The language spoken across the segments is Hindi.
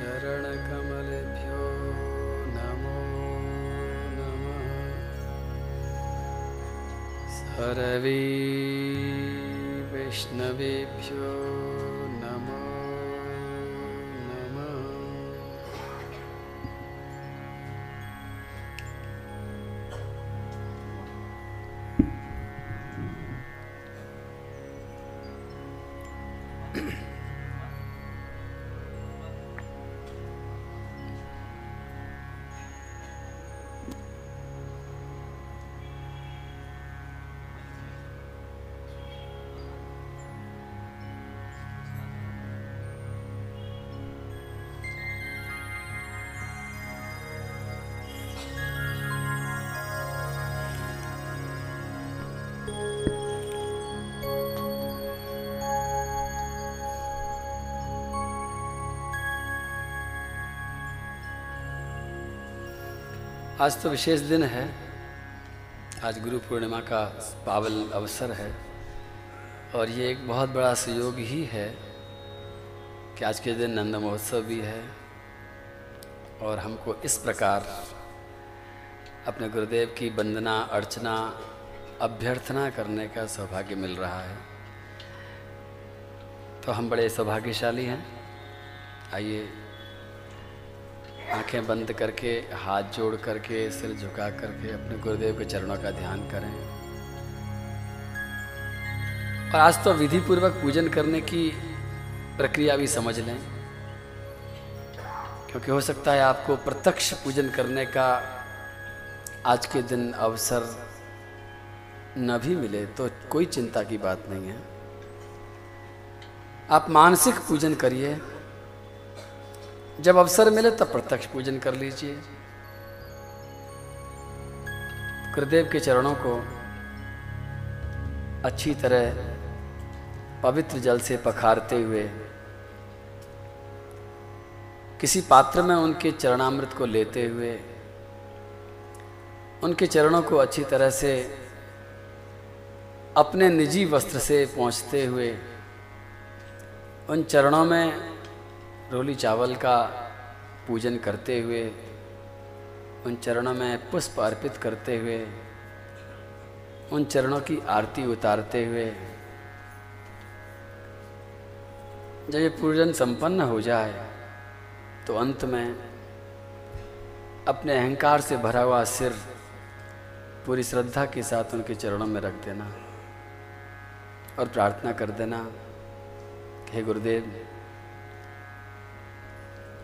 चरणकमलेभ्यो नमो नमः। सर्वे वैष्णवेभ्यो आज तो विशेष दिन है। आज गुरु पूर्णिमा का पावन अवसर है। और ये एक बहुत बड़ा सहयोग ही है कि आज के दिन नंद महोत्सव भी है। और हमको इस प्रकार अपने गुरुदेव की वंदना, अर्चना, अभ्यर्थना करने का सौभाग्य मिल रहा है। तो हम बड़े सौभाग्यशाली हैं। आइए आँखें बंद करके, हाथ जोड़ करके, सिर झुका करके अपने गुरुदेव के चरणों का ध्यान करें। और आज तो विधि पूर्वक पूजन करने की प्रक्रिया भी समझ लें, क्योंकि हो सकता है आपको प्रत्यक्ष पूजन करने का आज के दिन अवसर न भी मिले तो कोई चिंता की बात नहीं है। आप मानसिक पूजन करिए जब अवसर मिले तब प्रत्यक्ष पूजन कर लीजिए। गुरुदेव के चरणों को अच्छी तरह पवित्र जल से पखारते हुए किसी पात्र में उनके चरणामृत को लेते हुए, उनके चरणों को अच्छी तरह से अपने निजी वस्त्र से पहुँचते हुए, उन चरणों में रोली चावल का पूजन करते हुए, उन चरणों में पुष्प अर्पित करते हुए, उन चरणों की आरती उतारते हुए, जब ये पूजन संपन्न हो जाए तो अंत में अपने अहंकार से भरा हुआ सिर पूरी श्रद्धा के साथ उनके चरणों में रख देना और प्रार्थना कर देना, हे गुरुदेव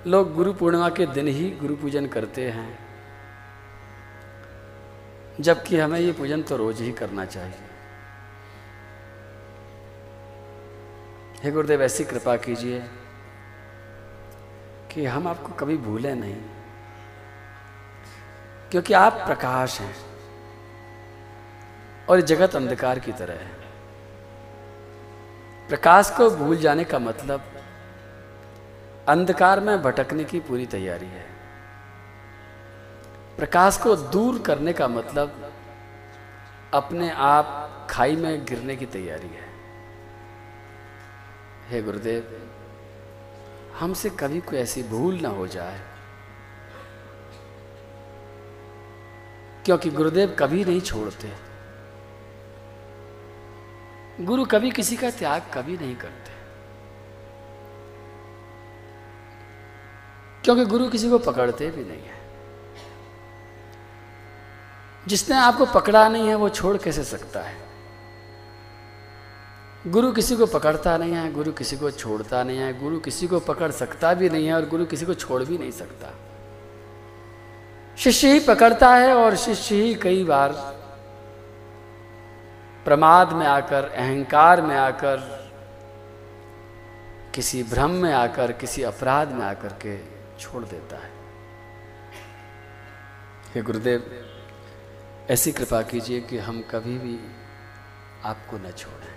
लोग गुरु पूर्णिमा के दिन ही गुरु पूजन करते हैं, जबकि हमें ये पूजन तो रोज ही करना चाहिए। हे गुरुदेव, ऐसी कृपा कीजिए कि हम आपको कभी भूलें नहीं, क्योंकि आप प्रकाश हैं और जगत अंधकार की तरह है। प्रकाश को भूल जाने का मतलब अंधकार में भटकने की पूरी तैयारी है। प्रकाश को दूर करने का मतलब अपने आप खाई में गिरने की तैयारी है। हे गुरुदेव, हमसे कभी कोई ऐसी भूल ना हो जाए। क्योंकि गुरुदेव कभी नहीं छोड़ते। गुरु कभी किसी का त्याग कभी नहीं करते। क्योंकि गुरु किसी को पकड़ते भी नहीं है। जिसने आपको पकड़ा नहीं है, वो छोड़ कैसे सकता है? गुरु किसी को पकड़ता नहीं है, गुरु किसी को छोड़ता नहीं है, गुरु किसी को पकड़ सकता भी नहीं है और गुरु किसी को छोड़ भी नहीं सकता। शिष्य ही पकड़ता है और शिष्य ही कई बार प्रमाद में आकर, अहंकार में आकर, किसी भ्रम में आकर, किसी अपराध में आकर के छोड़ देता है। हे गुरुदेव, ऐसी कृपा कीजिए कि हम कभी भी आपको न छोड़ें।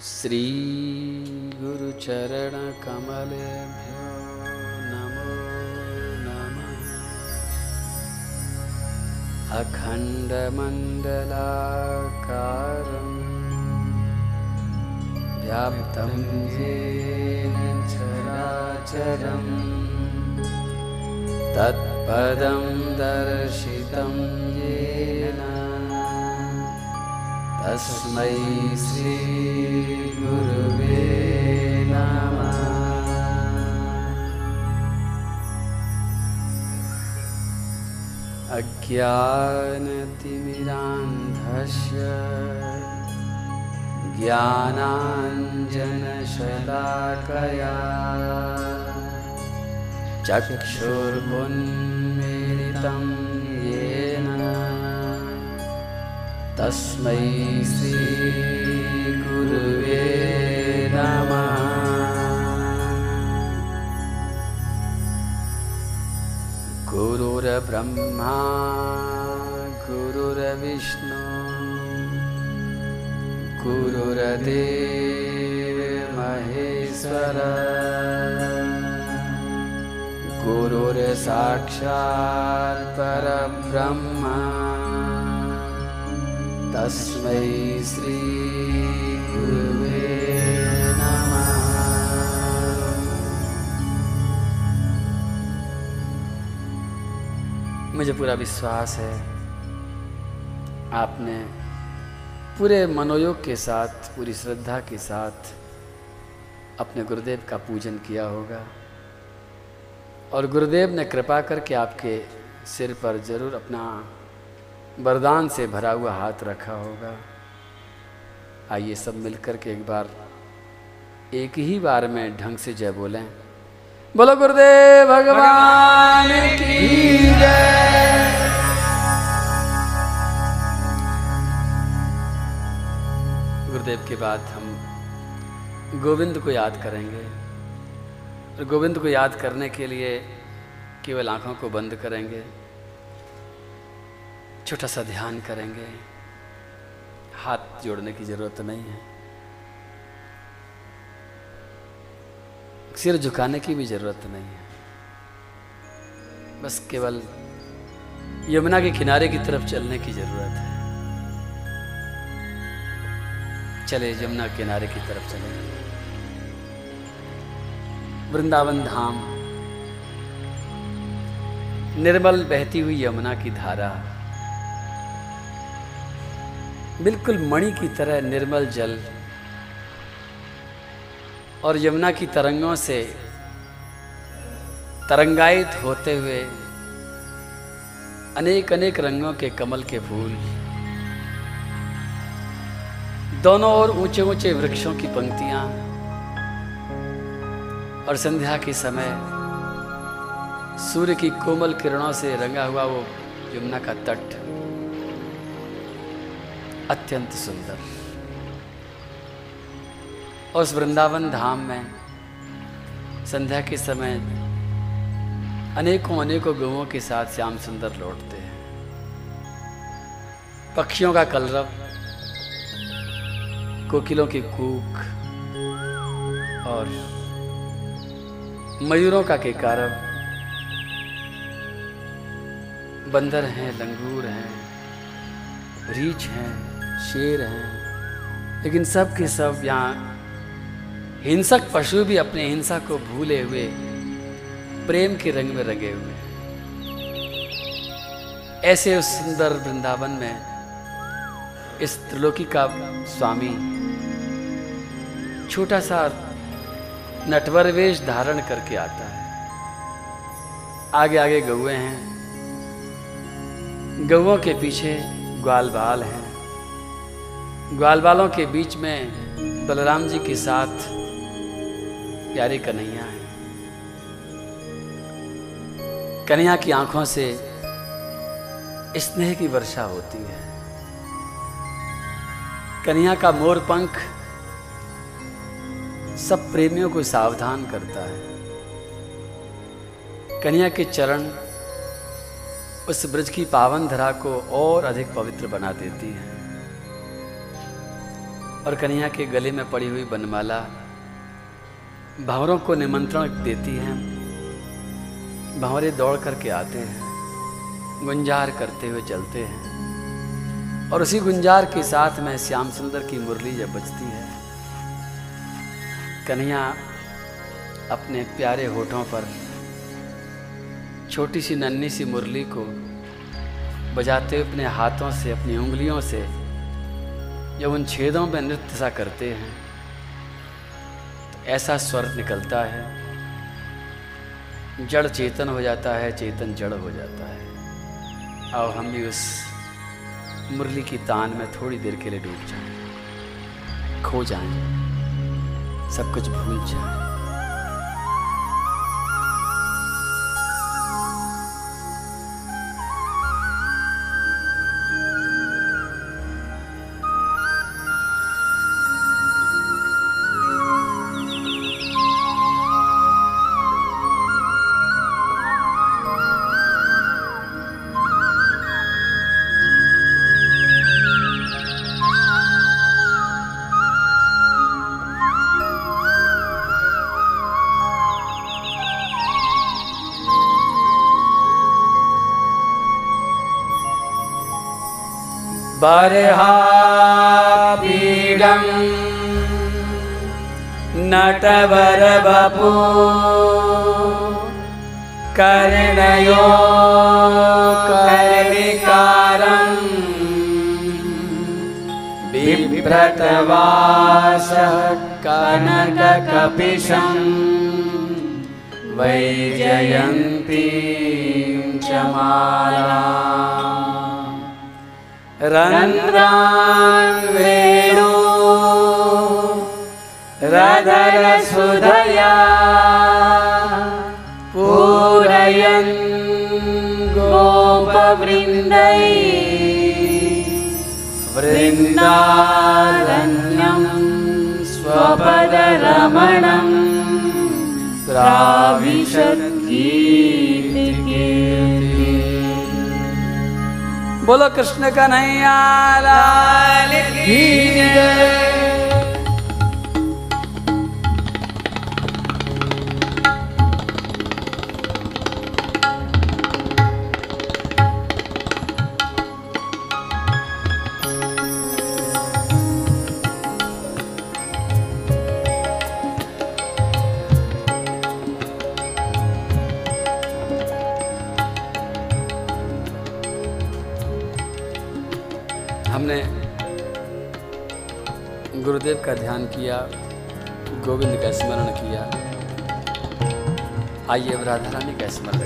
श्री गुरु चरण कमलेभ्यो नमो नमः। अखण्डमण्डलाकारम् व्याप्तं येन चराचरम् तत्पदं दर्शितं येन। तस्मै श्रीगुरुवे अज्ञानतिमिरान्धस्य ज्ञानाञ्जनशलाकया। चक्षुर्मुन्मीलितं येन। तस्मै श्रीगुरुवे नमः। गुरुर्ब्रह्मा गुरुर्विष्णु गुरुर्देव महेश्वर गुरुर्साक्षात् परब्रह्म। तस्मै श्रीगुरुवे नमः। मुझे पूरा विश्वास है आपने पूरे मनोयोग के साथ, पूरी श्रद्धा के साथ अपने गुरुदेव का पूजन किया होगा। और गुरुदेव ने कृपा करके आपके सिर पर ज़रूर अपना वरदान से भरा हुआ हाथ रखा होगा। आइए सब मिलकर के एक बार, एक ही बार में ढंग से जय बोलें। बोलो गुरुदेव, भगवान की जय। गुरुदेव के बाद हम गोविंद को याद करेंगे। और गोविंद को याद करने के लिए केवल आँखों को बंद करेंगे, छोटा सा ध्यान करेंगे। हाथ जोड़ने की ज़रूरत नहीं है। सिर झुकाने की भी ज़रूरत नहीं है। बस केवल यमुना के किनारे की तरफ़ चलने की ज़रूरत है। चले यमुना किनारे की तरफ़ चले। वृंदावन धाम। निर्मल बहती हुई यमुना की धारा। बिल्कुल मणि की तरह निर्मल जल। और यमुना की तरंगों से तरंगायित होते हुए अनेक अनेक रंगों के कमल के फूल। दोनों ओर ऊँचे ऊँचे वृक्षों की पंक्तियाँ और संध्या के समय सूर्य की कोमल किरणों से रंगा हुआ वो यमुना का तट। अत्यंत सुंदर। और उस वृंदावन धाम में संध्या के समय अनेकों अनेकों गौों के साथ श्याम सुंदर लौटते हैं। पक्षियों का कलरव कोकिलों की कूक और मयूरों का केकारव बंदर हैं, लंगूर हैं, रीछ हैं, शेर हैं, लेकिन सब के सब यहाँ हिंसक पशु भी अपने हिंसा को भूले हुए, प्रेम के रंग में रंगे हुए हैं। ऐसे उस सुंदर वृंदावन में इस त्रिलोकी का स्वामी छोटा सा नटवर वेश धारण करके आता है। आगे आगे गौए हैं। गौओं के पीछे ग्वाल बाल हैं। ग्वाल बालों के बीच में बलराम जी के साथ प्यारी कन्हैया है। कन्हैया की आँखों से स्नेह की वर्षा होती है। कन्हैया का मोर पंख सब प्रेमियों को सावधान करता है। कन्या के चरण उस ब्रज की पावन धरा को और अधिक पवित्र बना देती है। और कन्हैया के गले में पड़ी हुई बनमाला भावरों को निमंत्रण देती हैं। भावरे दौड़ करके आते हैं, गुंजार करते हुए चलते हैं। और उसी गुंजार के साथ में श्याम सुंदर की मुरली जब बजती है कन्हैया अपने प्यारे होठों पर छोटी सी नन्ही सी मुरली को बजाते हुए अपने हाथों से, अपनी उंगलियों से जब उन छेदों में नृत्य सा करते हैं तो ऐसा स्वर निकलता है। जड़ चेतन हो जाता है, चेतन जड़ हो जाता है। और हम भी उस मुरली की तान में थोड़ी देर के लिए डूब जाएँ, खो जाएँ। सब कुछ भूल जाएँ बर्हापीडम् नटवरबपू कर्णयो कर्णिकारम् बिभ्रतवासः कनककपिशम् वैजयन्तीं च माला रन्ध्रान् वेणो रधरसुधया। पूरयन् गोपवृन्दै वृन्दारण्यं स्वपदरमणं प्राविशद्गीतिकीर्ति बोलो कृष्ण की जय। गुरुदेव का ध्यान किया गोविंद का स्मरण किया। आइए अब राधा रानी का स्मरण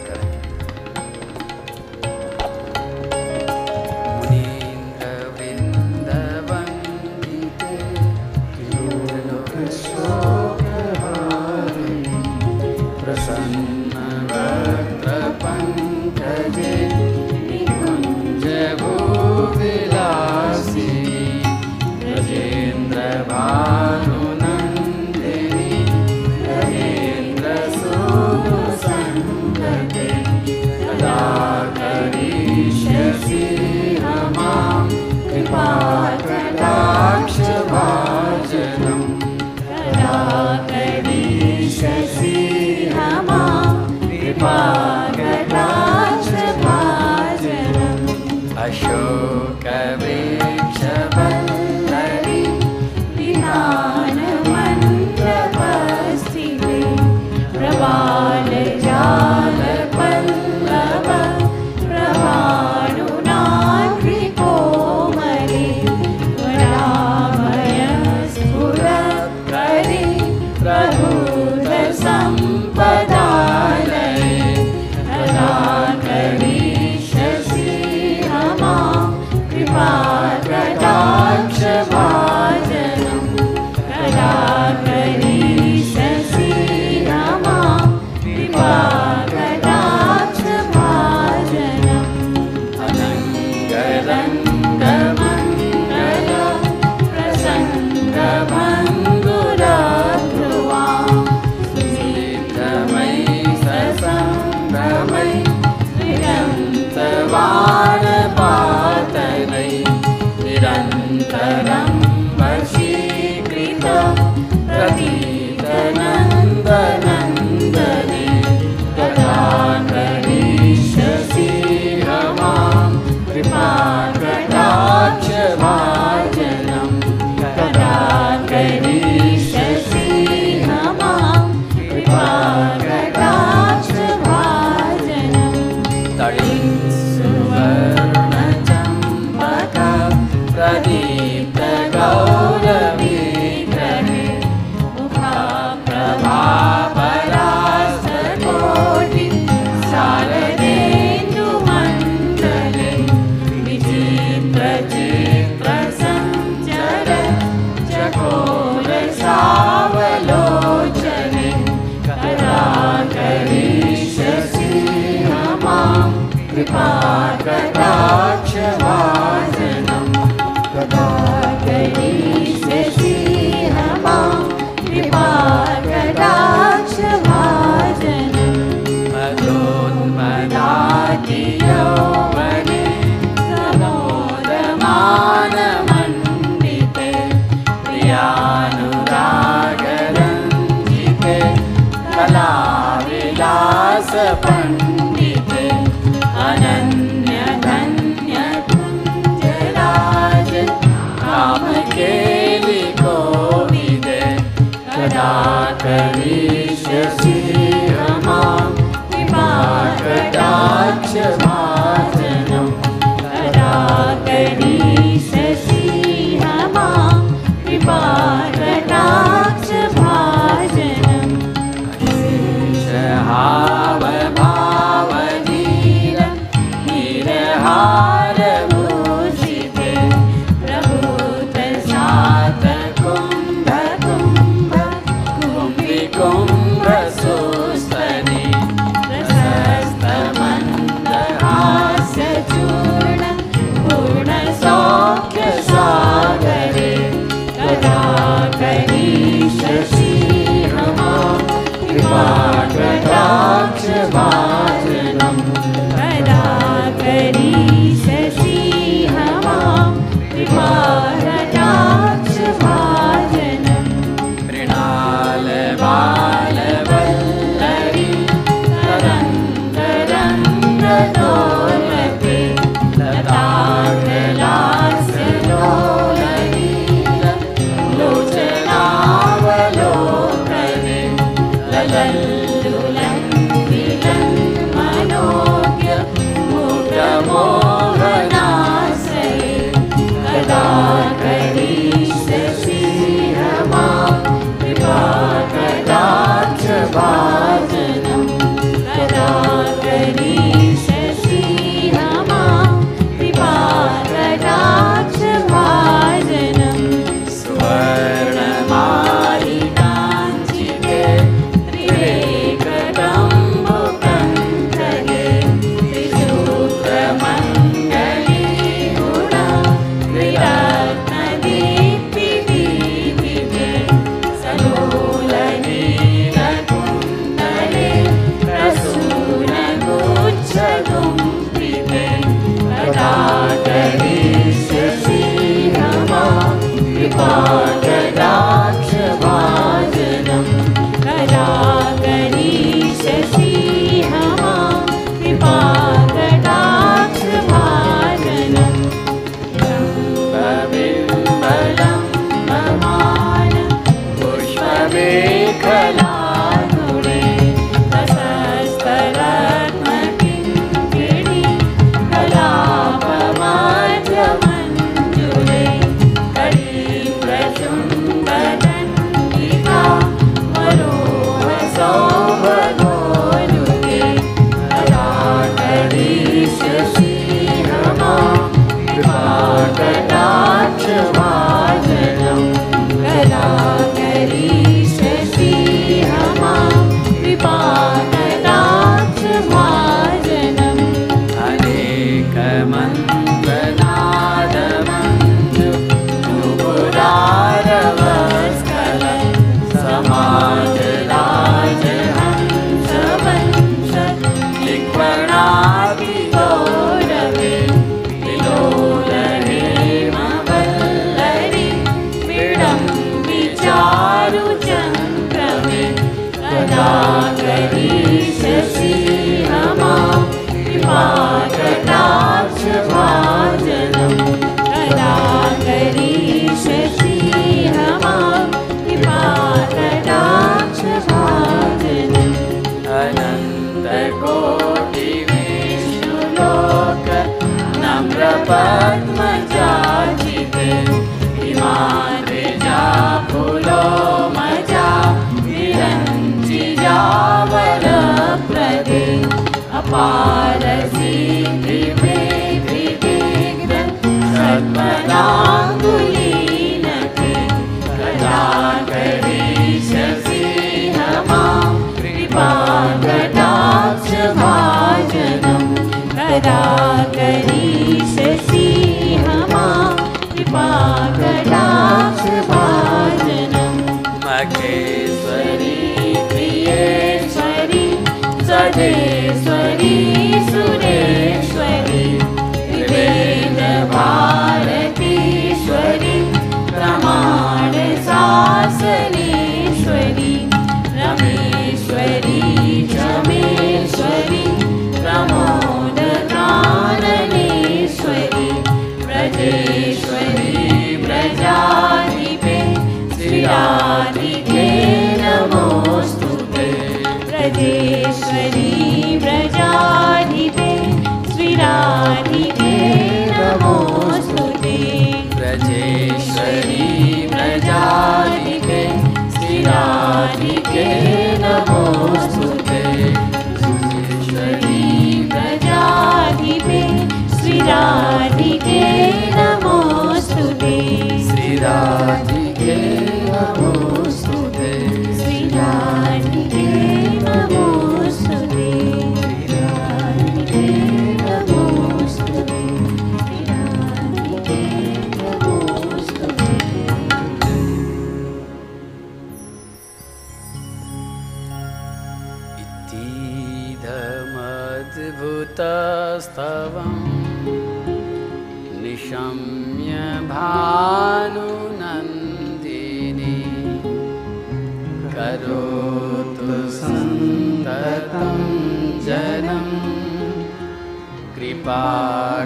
学习。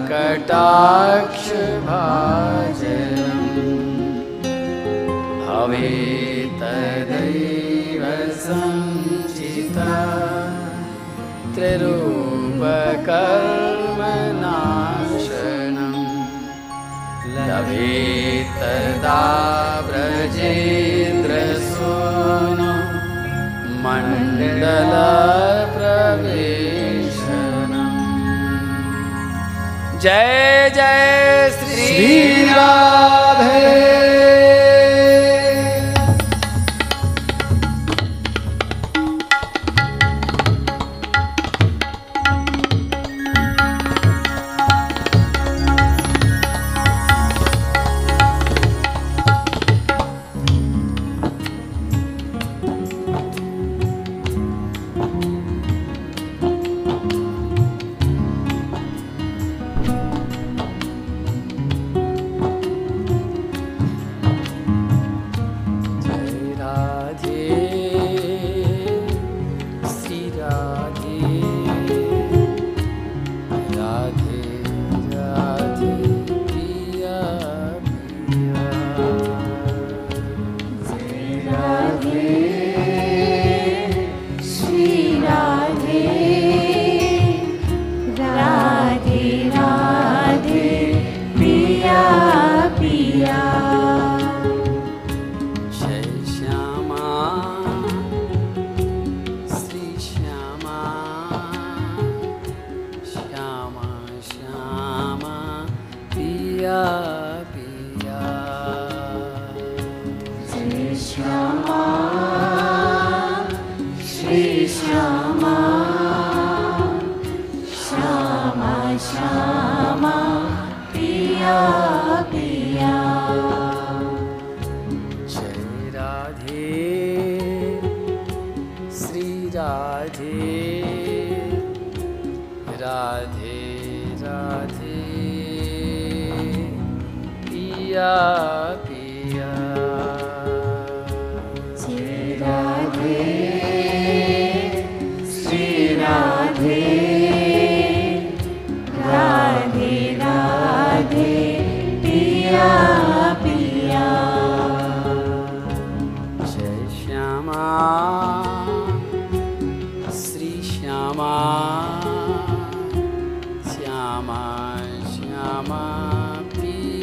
कटाक्ष भवे तदैव सञ्चिता त्रिरूपकर्मनाशनं लभे तदा मण्डल मण्डलप्रवे जय जय श्री राधे।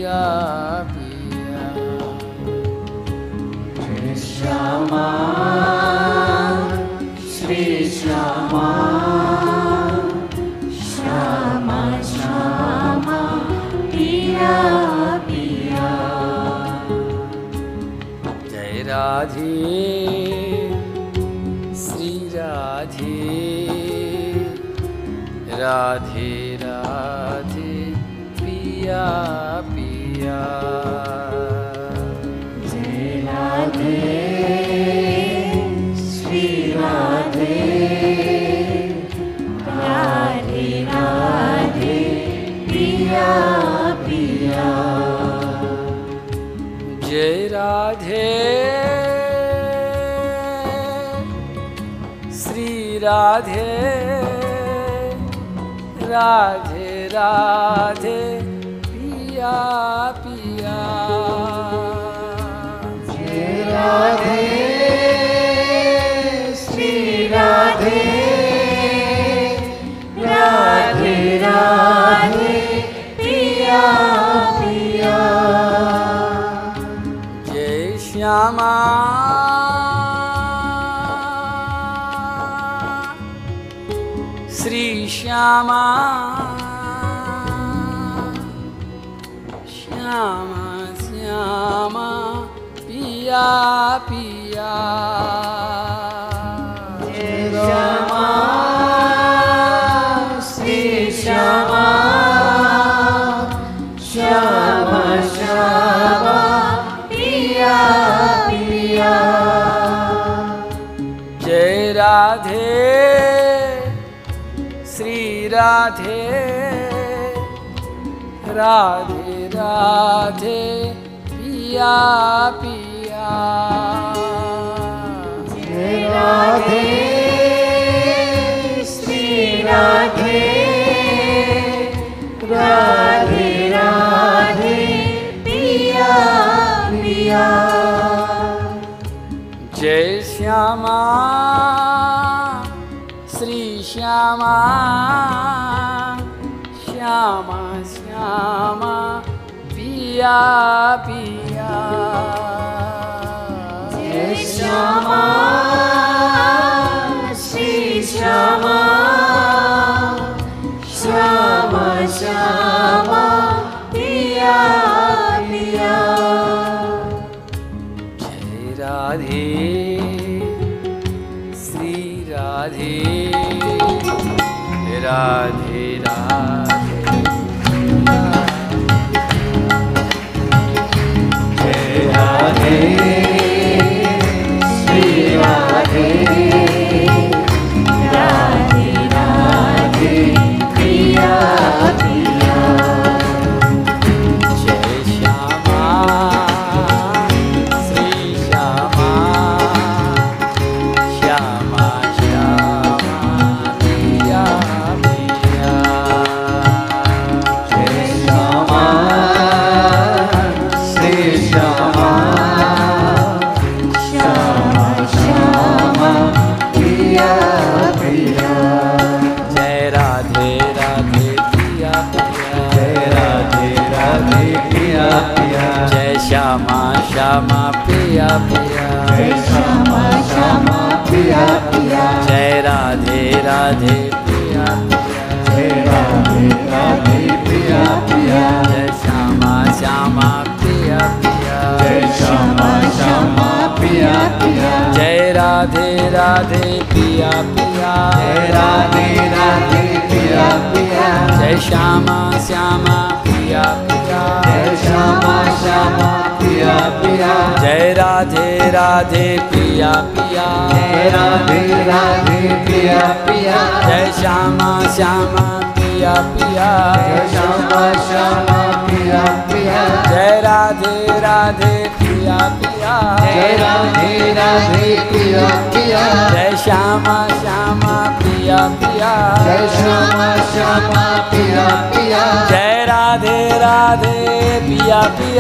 पिया पिया श्यामा श्री श्यामा श्यामा श्यामा पिया पिया जय राधे राधे राधे राधे पिया पिया। जय राधे। श्री राधे। राधे राधे। पिया पिया। राधे। श्री राधे। राधे राधे। पिया जय श्यामा। श्री श्यामा। श्यामा पिया पिया श्यामा। श्री राधे राधे राधे पिया पिया। राधे श्री राधे राधे राधे पिया पिया। जय श्यामा। श्यामा श्यामा श्यामा पिया पिया। श्यामा श्री श्यामा श्यामा श्यामा पिया पिया। जय राधे श्री राधे। राधे राधे जय राधे। राधे पिया जय राधे राधे पिया पिया जय श्यामा श्यामा पिया पिया जय श्यामा श्यामा पिया पिया जय राधे राधे पिया पिया जय राधे राधे पिया पिया जय श्यामा श्यामा जय श्यामा श्यामा पिया पिया जय राधे राधे पिया पिया जय राधे राधे पिया पिया जय श्यामा श्यामा पिया पिया जय श्यामा श्यामा पिया पिया जय राधे राधे पिया पिया जय राधे राधे पिया पिया जय श्यामा श्यामा, पिया पिया। जय श्यामा श्यामा पिया पिया जय राधे राधे, पिया जय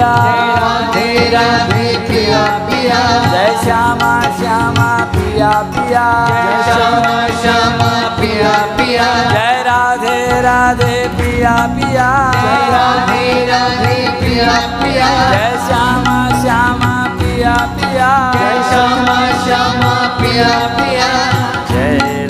राधे राधे पिया। पिया जय श्यामा श्यामा पिया जय श्यामा श्यामा पिया पिया जय राधे राधे पिया पिया। जय राधे राधे, पिया पिया। जय श्यामा श्यामा पिया पिया। जय श्यामा श्यामा पिया पिया। जय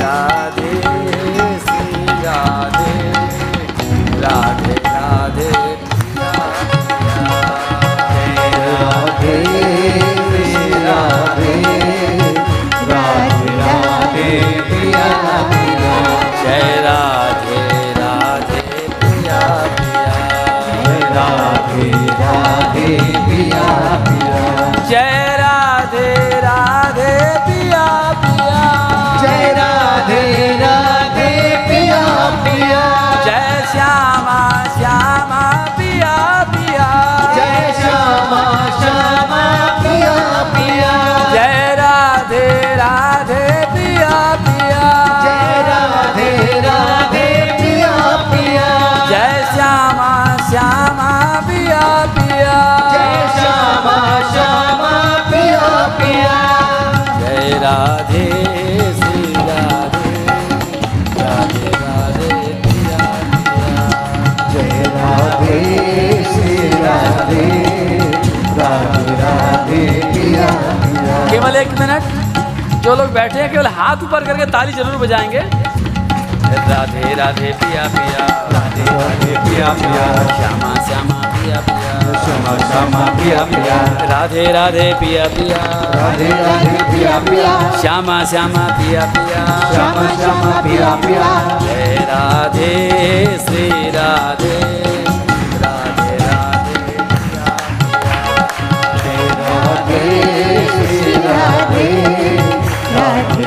एक मिनट। जो लोग बैठे हैं केवल हाथ ऊपर करके ताली ज़रूर बजाएँगे। राधे राधे पिया पिया। राधे राधे पिया पिया। श्यामा श्यामा पिया पिया। श्यामा श्यामा पिया पिया। राधे राधे पिया पिया। राधे राधे पिया पिया। श्यामा श्यामा पिया पिया। श्यामा श्यामा पिया पिया। जय राधे श्री राधे। राधे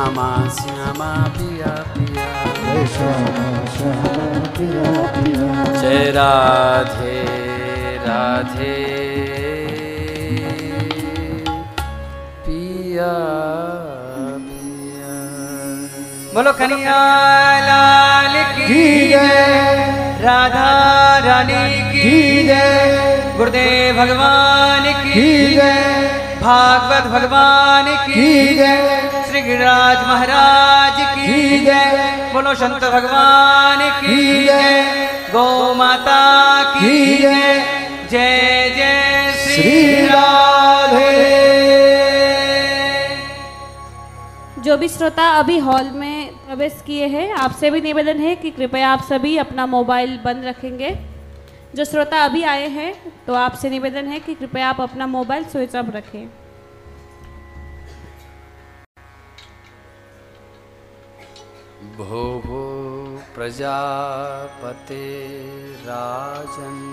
श्यामा श्यामा पिया पिया जय श्यामा श्यामा पिया पिया जय राधे राधे पिया पिया बोलो कन्हैया लाल की जय राधा रानी की जय गुरुदेव भगवान की जय भागवत भगवान की जय गिरिराज महाराज की जय। बोलो संत भगवान की जय। गौ माता की जय। जय जय श्री श्री राधे। जो भी श्रोता अभी हॉल में प्रवेश किए हैं आपसे भी निवेदन है कि कृपया आप सभी अपना मोबाइल बंद रखेंगे। जो श्रोता अभी आए हैं तो आपसे निवेदन है कि कृपया आप अपना मोबाइल स्विच ऑफ़ रखें। भो प्रजापते राजन्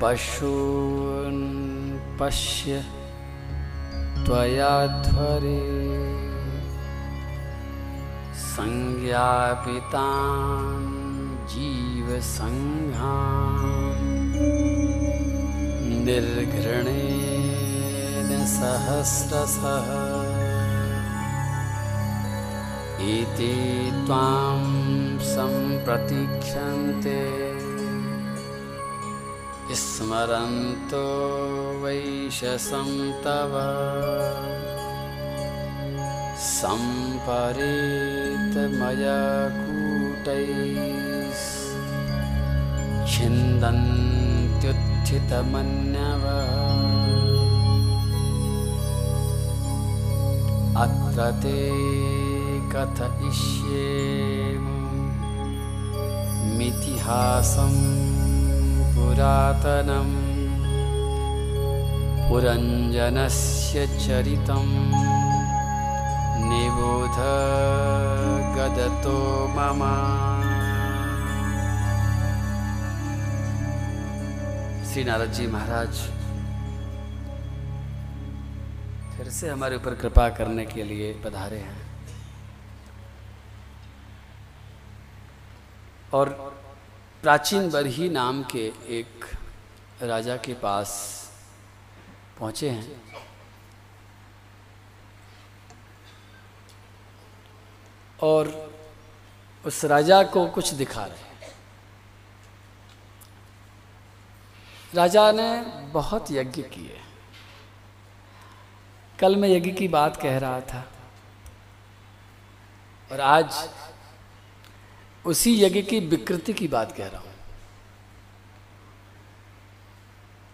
पशून् पश्य त्वया ध्वरे संज्ञापितान् जीवसङ्घान् निर्घृणेन सहस्रशः इति त्वां सम्प्रतीक्षन्ते। स्मरन्तो वैशसं तव। सम्परेतमयकूटैः छिन्दन्त्युत्थितमन्यवः। अत्र ते कथयिष्येम। मितिहासं पुरातनं पुरञ्जनस्य चरितं निबोध गदतो मम। श्री नारद जी महाराज, फिर से हमारे ऊपर कृपा करने के लिए पधारे हैं। और प्राचीन बरही नाम के एक राजा के पास पहुँचे हैं। और उस राजा को कुछ दिखा रहे राजा ने बहुत यज्ञ किए। कल मैं यज्ञ की बात कह रहा था। और आज उसी यज्ञ की विकृति की बात कह रहा हूँ।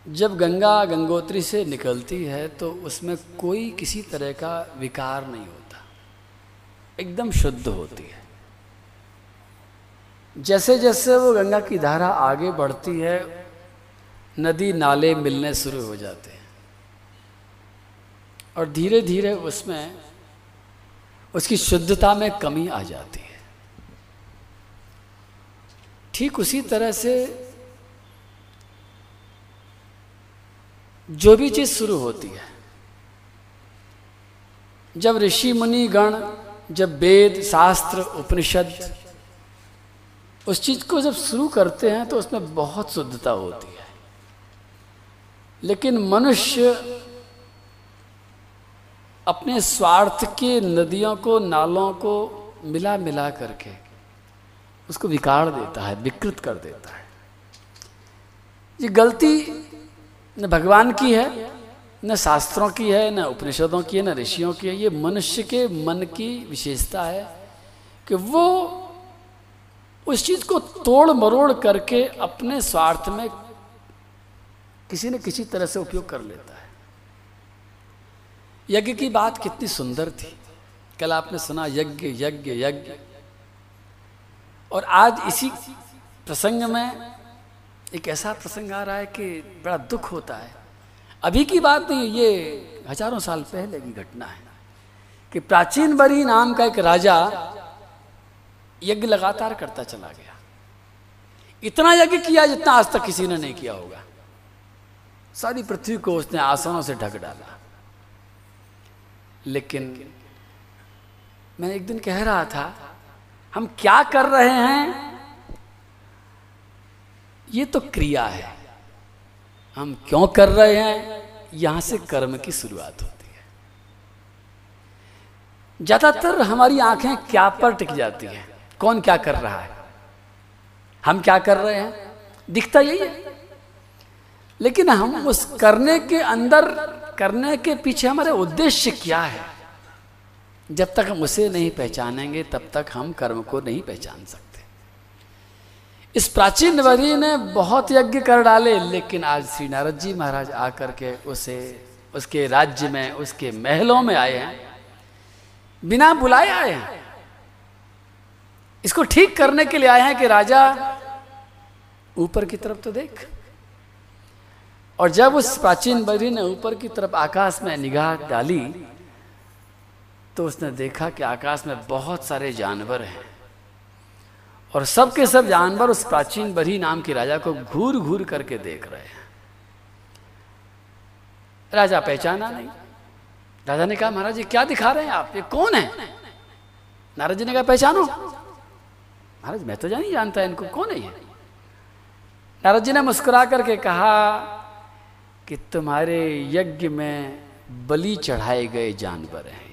जब गंगा गंगोत्री से निकलती है तो उसमें कोई किसी तरह का विकार नहीं होता। एकदम शुद्ध होती है। जैसे जैसे वो गंगा की धारा आगे बढ़ती है, नदी नाले मिलने शुरू हो जाते हैं। और धीरे धीरे उसमें, उसकी शुद्धता में कमी आ जाती है। ठीक उसी तरह से जो भी चीज़ शुरू होती है। जब ऋषि मुनि गण, जब वेद, शास्त्र, उपनिषद उस चीज़ को जब शुरू करते हैं तो उसमें बहुत शुद्धता होती है। लेकिन मनुष्य अपने स्वार्थ के नदियों को, नालों को मिला मिला करके उसको विकार देता है, विकृत कर देता है। ये गलती न भगवान की है, न शास्त्रों की है, न उपनिषदों की है, न ऋषियों की है। ये मनुष्य के मन की विशेषता है कि वो उस चीज़ को तोड़ मरोड़ करके अपने स्वार्थ में किसी न किसी तरह से उपयोग कर लेता है। यज्ञ की बात कितनी सुंदर थी। कल आपने सुना, यज्ञ यज्ञ यज्ञ। और आज इसी प्रसंग में एक ऐसा प्रसंग आ रहा है कि बड़ा दुख होता है। अभी की बात नहीं, ये हज़ारों साल पहले की घटना है कि प्राचीन बरी नाम का एक राजा यज्ञ लगातार करता चला गया। इतना यज्ञ किया जितना आज तक किसी ने नहीं किया होगा। सारी पृथ्वी को उसने आसनों से ढक डाला। लेकिन मैं एक दिन कह रहा था हम क्या कर रहे हैं? ये तो क्रिया है। हम क्यों कर रहे हैं? यहाँ से कर्म की शुरुआत होती है। ज़्यादातर हमारी आँखें क्या पर टिक जाती हैं? कौन क्या कर रहा है? हम क्या कर रहे हैं? दिखता यही है। लेकिन हम उस करने के अंदर, करने के पीछे हमारे उद्देश्य क्या है? जब तक हम उसे नहीं पहचानेंगे, तब तक हम कर्म को नहीं पहचान सकते। इस प्राचीन वरी ने बहुत यज्ञ कर डाले, लेकिन आज श्री नारद जी महाराज आकर के उसे, उसके राज्य में, उसके महलों में आए हैं। बिना बुलाए आए हैं। इसको ठीक करने के लिए आए हैं कि राजा, ऊपर की तरफ़ तो देख। और जब उस प्राचीन बरी ने ऊपर की तरफ़ आकाश में निगाह डाली तो उसने देखा कि आकाश में बहुत सारे जानवर हैं। और सब के सब जानवर उस प्राचीन बरी नाम के राजा को घूर घूर करके देख रहे हैं। राजा पहचाना नहीं। राजा ने कहा, महाराज जी क्या दिखा रहे हैं आप? ये कौन है? नारद जी ने कहा, पहचानो। महाराज, मैं तो नहीं जानता इनको। कौन है ये? नारद जी ने मुस्कुरा करके कहा कि तुम्हारे यज्ञ में बलि चढ़ाए गए जानवर हैं।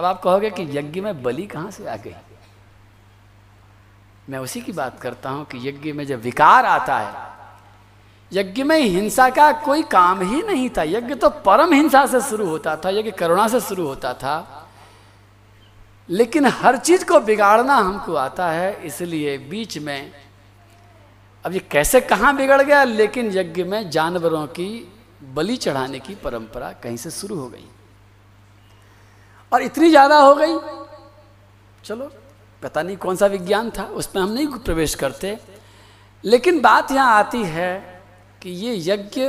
अब आप कहोगे कि यज्ञ में बलि कहाँ से आ गई? मैं उसी की बात करता हूँ कि यज्ञ में जब विकार आता है, यज्ञ में हिंसा का कोई काम ही नहीं था। यज्ञ तो परम हिंसा से शुरू होता था, यज्ञ करुणा से शुरू होता था। लेकिन हर चीज़ को बिगाड़ना हमको आता है, इसलिए बीच में, अब ये कैसे कहाँ बिगड़ गया? लेकिन यज्ञ में जानवरों की बलि चढ़ाने की परंपरा कहीं से शुरू हो गई। और इतनी ज़्यादा हो गई। चलो, पता नहीं कौन सा विज्ञान था, उसमें हम नहीं प्रवेश करते। लेकिन बात यहाँ आती है कि ये यज्ञ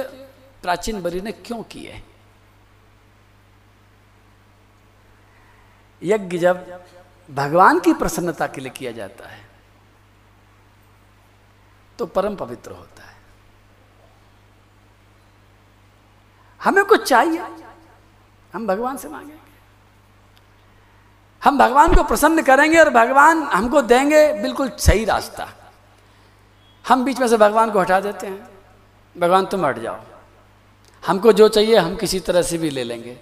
प्राचीन बलि ने क्यों किए? यज्ञ जब भगवान की प्रसन्नता के लिए किया जाता है तो परम पवित्र होता है। हमें कुछ चाहिए? हम भगवान से मांगेंगे हम भगवान को प्रसन्न करेंगे और भगवान हमको देंगे बिल्कुल सही रास्ता। हम बीच में से भगवान को हटा देते हैं। भगवान, तुम हट जाओ। हमको जो चाहिए हम किसी तरह से भी ले लेंगे।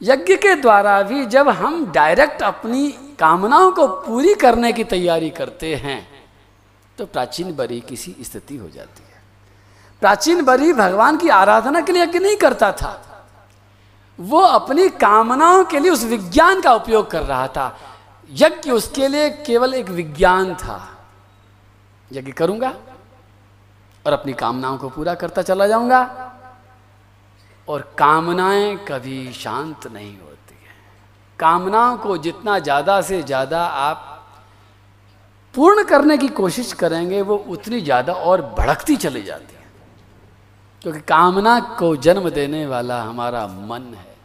यज्ञ के द्वारा भी जब हम डायरेक्ट अपनी कामनाओं को पूरी करने की तैयारी करते हैं तो प्राचीन बरी किसी स्थिति हो जाती है। प्राचीन बरी भगवान की आराधना के लिए यज्ञ नहीं करता था। वो अपनी कामनाओं के लिए उस विज्ञान का उपयोग कर रहा था। यज्ञ उसके लिए केवल एक विज्ञान था। यज्ञ करूँगा और अपनी कामनाओं को पूरा करता चला जाऊँगा और कामनाएँ कभी शांत नहीं होती है। कामनाओं को जितना ज़्यादा से ज़्यादा आप पूर्ण करने की कोशिश करेंगे, वो उतनी ज़्यादा और भड़कती चली जाती क्योंकि कामना को जन्म देने वाला हमारा मन है।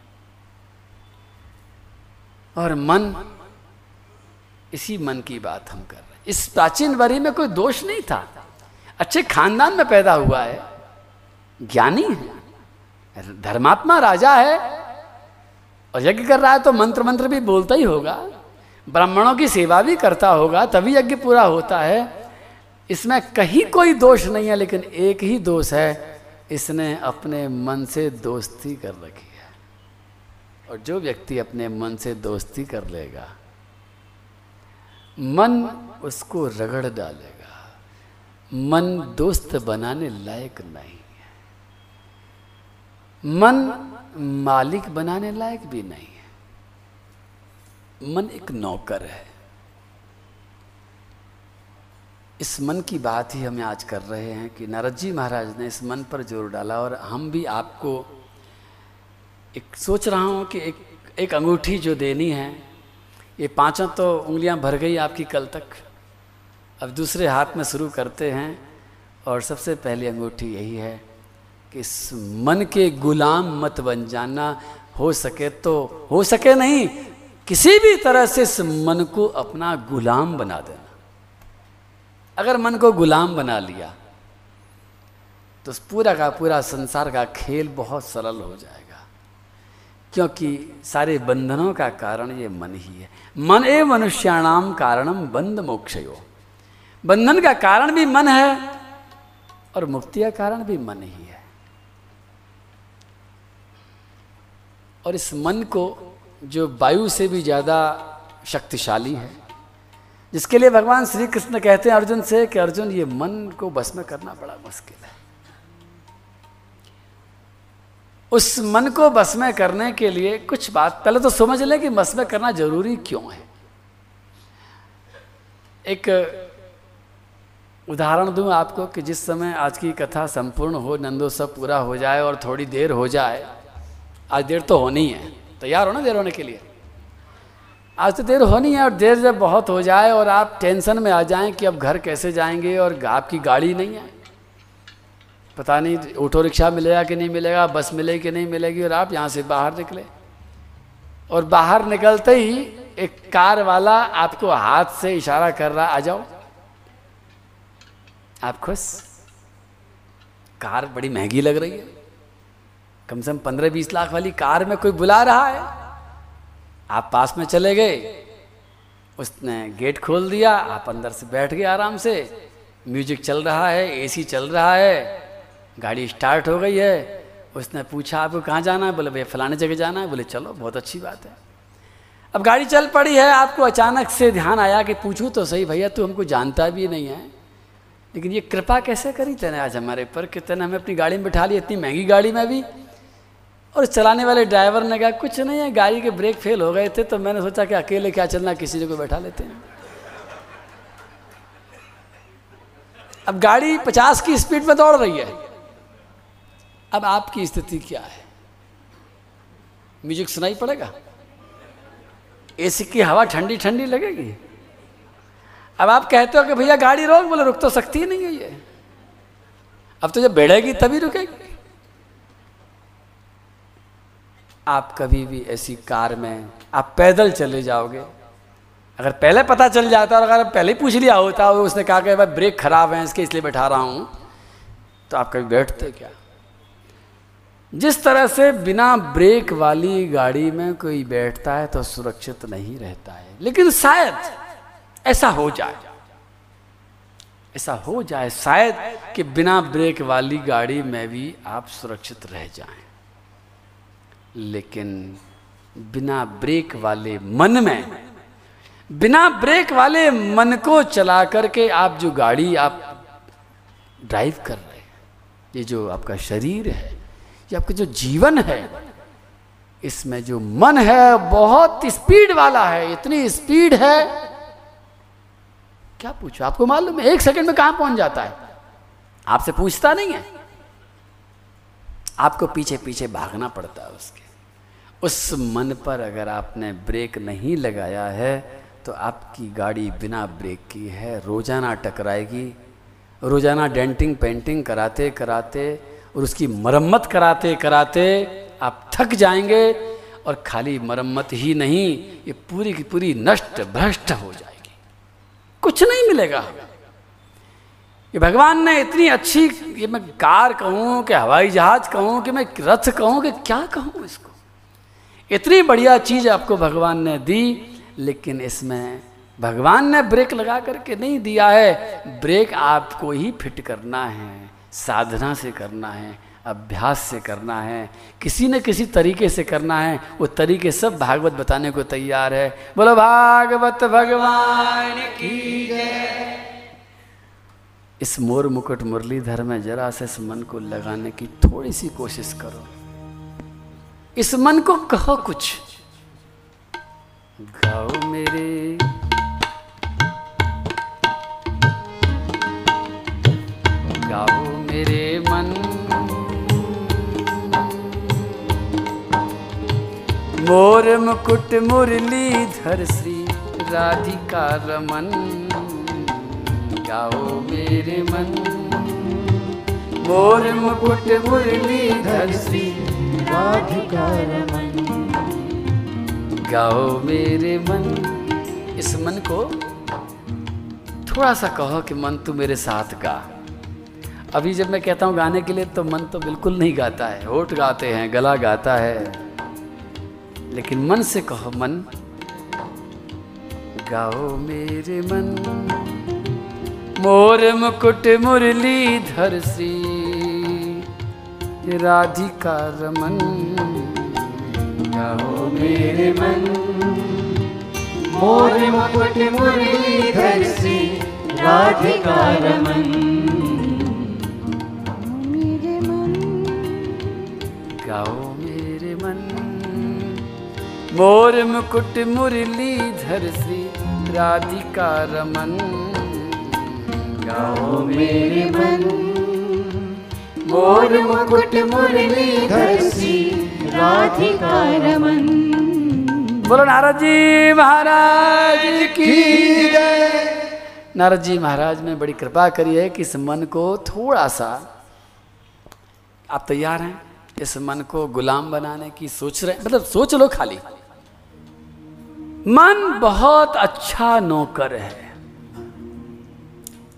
और मन, इसी मन की बात हम कर रहे हैं। इस प्राचीन वरी में कोई दोष नहीं था। अच्छे खानदान में पैदा हुआ है। ज्ञानी है। धर्मात्मा राजा है। और यज्ञ कर रहा है तो मंत्र मंत्र भी बोलता ही होगा। ब्राह्मणों की सेवा भी करता होगा, तभी यज्ञ पूरा होता है। इसमें कहीं कोई दोष नहीं है, लेकिन एक ही दोष है। इसने अपने मन से दोस्ती कर रखी है। और जो व्यक्ति अपने मन से दोस्ती कर लेगा, मन उसको रगड़ डालेगा। मन दोस्त बनाने लायक नहीं है। मन मालिक बनाने लायक भी नहीं है। मन एक नौकर है। इस मन की बात ही हम आज कर रहे हैं कि नारद जी महाराज ने इस मन पर ज़ोर डाला और हम भी आपको एक सोच रहा हूँ कि एक एक अंगूठी जो देनी है, ये पाँचों तो उंगलियाँ भर गई आपकी कल तक। अब दूसरे हाथ में शुरू करते हैं और सबसे पहली अंगूठी यही है कि इस मन के गुलाम मत बन जाना। हो सके तो हो सके नहीं, किसी भी तरह से इस मन को अपना गुलाम बना देना। अगर मन को गुलाम बना लिया तो पूरा का पूरा संसार का खेल बहुत सरल हो जाएगा। क्योंकि सारे बंधनों का कारण ये मन ही है। मन ए मनुष्याणाम कारणम बंध मोक्षयो। बंधन का कारण भी मन है, और मुक्ति का कारण भी मन ही है। और इस मन को जो वायु से भी ज़्यादा शक्तिशाली है जिसके लिए भगवान श्री कृष्ण कहते हैं अर्जुन से कि अर्जुन, ये मन को बस में करना बड़ा मुश्किल है। उस मन को बस में करने के लिए कुछ बात, पहले तो समझ लें कि बस में करना ज़रूरी क्यों है। एक उदाहरण दूँ आपको कि जिस समय आज की कथा संपूर्ण हो, नंदोत्सव पूरा हो जाए और थोड़ी देर हो जाए, आज देर तो होनी है, तैयार हो ना देर होने के लिए? आज तो देर होनी है, और देर जब बहुत हो जाए और आप टेंशन में आ जाएँ कि अब घर कैसे जाएँगे और आपकी गाड़ी नहीं है। पता नहीं, ऑटो रिक्शा मिलेगा कि नहीं मिलेगा, बस मिलेगी कि नहीं मिलेगी, और आप यहाँ से बाहर निकले। और बाहर निकलते ही एक कार वाला आपको हाथ से इशारा कर रहा, आ जाओ। आप खुश? कार बड़ी महँगी लग रही है। कम से कम पंद्रह बीस लाख वाली कार में कोई बुला रहा है? आप पास में चले गए। उसने गेट खोल दिया, आप अंदर से बैठ गए आराम से। म्यूज़िक चल रहा है, एसी चल रहा है, गाड़ी स्टार्ट हो गई है। उसने पूछा, आपको कहाँ जाना है? बोले, भैया, फलाने जगह जाना है। बोले, चलो, बहुत अच्छी बात है। अब गाड़ी चल पड़ी है, आपको अचानक से ध्यान आया कि पूछूँ तो सही, भैया, तू हमको जानता भी नहीं है। लेकिन ये कृपा कैसे करी तेने आज हमारे पर कि तेने हमें अपनी गाड़ी में बिठा ली, इतनी महँगी गाड़ी में भी? और चलाने वाले ड्राइवर ने कहा, कुछ नहीं है, गाड़ी के ब्रेक फेल हो गए थे तो मैंने सोचा कि अकेले क्या चलना, किसी को बैठा लेते हैं। अब गाड़ी पचास की स्पीड में दौड़ रही है। अब आपकी स्थिति क्या है? म्यूज़िक सुनाई पड़ेगा? एसी की हवा ठंडी ठंडी लगेगी। अब आप कहते हो कि भैया गाड़ी रोक, बोले, रुक तो सकती नहीं है ये। अब तो जब बैठेगी तभी रुकेगी। आप कभी भी ऐसी कार में आप पैदल चले जाओगे, अगर पहले पता चल जाता और अगर पहले पूछ लिया होता और उसने कहा कि भाई ब्रेक खराब है, इसके इसलिए बैठा रहा हूँ तो आप कभी बैठते क्या? जिस तरह से बिना ब्रेक वाली गाड़ी में कोई बैठता है तो सुरक्षित नहीं रहता है। लेकिन शायद ऐसा हो जाए, ऐसा हो जाए शायद कि बिना ब्रेक वाली गाड़ी में भी आप सुरक्षित रह जाएँ। लेकिन बिना ब्रेक वाले मन में, बिना ब्रेक वाले मन को चला करके आप जो गाड़ी आप ड्राइव कर रहे हैं, ये जो आपका शरीर है, ये आपका जो जीवन है, इसमें जो मन है, बहुत स्पीड वाला है, इतनी स्पीड है। क्या पूछो, आपको मालूम है, एक सेकंड में कहाँ पहुँच जाता है? आपसे पूछता नहीं है। आपको पीछे पीछे भागना पड़ता है उसके। उस मन पर अगर आपने ब्रेक नहीं लगाया है तो आपकी गाड़ी बिना ब्रेक की है, रोज़ाना टकराएगी। रोज़ाना डेंटिंग, पेंटिंग कराते कराते और उसकी मरम्मत कराते कराते आप थक जाएँगे और खाली मरम्मत ही नहीं, ये पूरी की पूरी नष्ट, भ्रष्ट हो जाएगी। कुछ नहीं मिलेगा। ये भगवान ने इतनी अच्छी ये मैं कार कहूँ, कि हवाई जहाज़ कहूँ, कि मैं रथ कहूँ, कि क्या कहूँ इसको? इतनी बढ़िया चीज़ आपको भगवान ने दी, लेकिन इसमें भगवान ने ब्रेक लगा करके नहीं दिया है। ब्रेक आपको ही फिट करना है, साधना से करना है, अभ्यास से करना है, किसी न किसी तरीके से करना है। वो तरीके सब भागवत बताने को तैयार है। बोलो, भागवत भगवान की जय। इस मोर मुकुट मुरलीधर में जरा से इस मन को लगाने की थोड़ी सी कोशिश करो। इस मन को कहो कुछ। गाओ मेरे। गाओ मेरे मन। मोर मुकुट मुरलीधर श्री राधिका रमन। गाओ मेरे मन। मोर मुकुट मुरलीधर श्री राधिका रमन गाओ मेरे मन। इस मन को थोड़ा सा कहो कि मन तू मेरे साथ गा अभी जब मैं कहता हूँ गाने के लिए तो मन तो बिल्कुल नहीं गाता है। होठ गाते हैं, गला गाता है। लेकिन मन से कहो, मन, गाओ मेरे मन। मोर मुकुट मुरली धर श्री राधिका रमन। गाओ मेरे मन मोर मुकुट मुरलीधर श्री राधिका रमन। गाओ मेरे मन मोर मुकुट मुरली धर श्री राधिका रमन। गाओ मेरे मन। मोर मुकुट मुरलीधर श्री राधिका रमन। बोलो नारद जी महाराज की नारद जी महाराज ने बड़ी कृपा करी है कि इस मन को थोड़ा सा आप तैयार हैं। इस मन को गुलाम बनाने की सोच रहे मतलब सोच लो खाली। मन बहुत अच्छा नौकर है।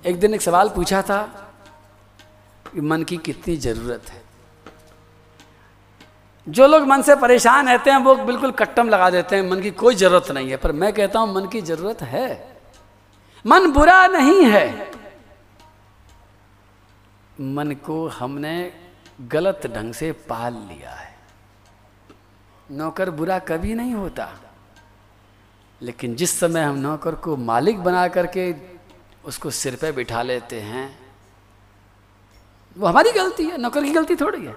एक दिन एक सवाल पूछा था कि मन की कितनी ज़रूरत है। जो लोग मन से परेशान रहते हैं, वो बिल्कुल कट्टम लगा देते हैं, मन की कोई ज़रूरत नहीं है। पर मैं कहता हूँ, मन की ज़रूरत है। मन बुरा नहीं है। मन को हमने गलत ढंग से पाल लिया है। नौकर बुरा कभी नहीं होता। लेकिन जिस समय हम नौकर को मालिक बना करके उसको सिर पे बिठा लेते हैं। वो हमारी गलती है, नौकर की गलती थोड़ी है।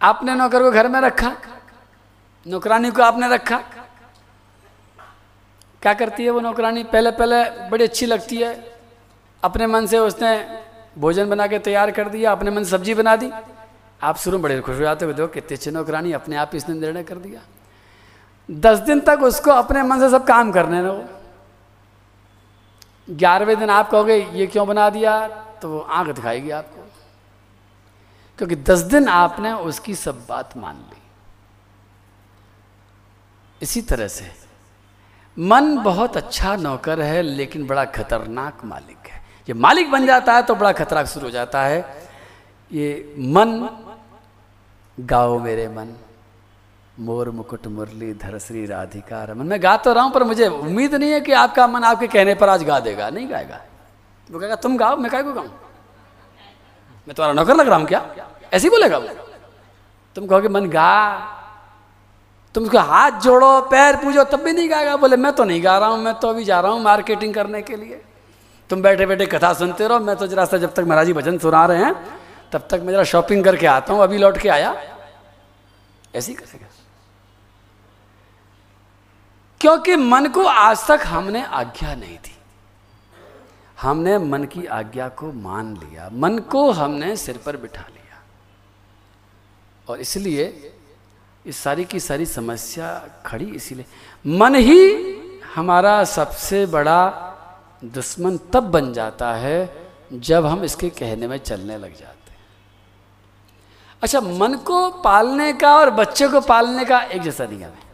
आपने नौकर को घर में रखा, नौकरानी को आपने रखा। क्या करती है वो नौकरानी? पहले पहले बड़ी अच्छी लगती है। अपने मन से उसने भोजन बना के तैयार कर दिया, अपने मन से सब्ज़ी बना दी। आप शुरू में बड़े खुश हो जाते हो देखो कितनी अच्छी नौकरानी, अपने आप इसने निर्णय कर दिया। दस दिन तक उसको अपने मन से सब काम करने दो ग्यारहवें दिन आप कहोगे, ये क्यों बना दिया? तो वो आँख दिखाएगी आपको। क्योंकि दस दिन आपने उसकी सब बात मान ली। इसी तरह से, मन बहुत अच्छा नौकर है, लेकिन बड़ा खतरनाक मालिक है। ये मालिक बन जाता है तो बड़ा खतरा शुरू हो जाता है। ये मन, गाओ मेरे मन। मोर मुकुट मुरली धर श्री राधिका रमन। मैं गा तो रहा हूँ, पर मुझे उम्मीद नहीं है कि आपका मन आपके कहने पर आज गा देगा। नहीं गाएगा। वो कहेगा, तुम गाओ, मैं काय को गाऊं? मैं तुम्हारा नौकर लग रहा हूँ क्या? ऐसे ही बोलेगा वो। तुम कहोगे मन गा। तुम उसको हाथ जोड़ो, पैर पूजो, तब भी नहीं गाएगा। बोले, मैं तो नहीं गा रहा हूँ, मैं तो अभी जा रहा हूँ मार्केटिंग करने के लिए। तुम बैठे बैठे कथा सुनते रहो। मैं तो जरा सा जब तक महाराज भजन सुना रहे हैं, तब तक मैं जरा शॉपिंग करके आता हूँ, अभी लौट के आया। ऐसे ही करेगा। क्योंकि मन को आज तक हमने आज्ञा नहीं दी। हमने मन की आज्ञा को मान लिया, मन को हमने सिर पर बिठा लिया। और इसलिए इस सारी की सारी समस्या खड़ी, इसीलिए मन ही हमारा सबसे बड़ा दुश्मन तब बन जाता है जब हम इसके कहने में चलने लग जाते हैं। अच्छा मन को पालने का और बच्चे को पालने का एक जैसा नियम है।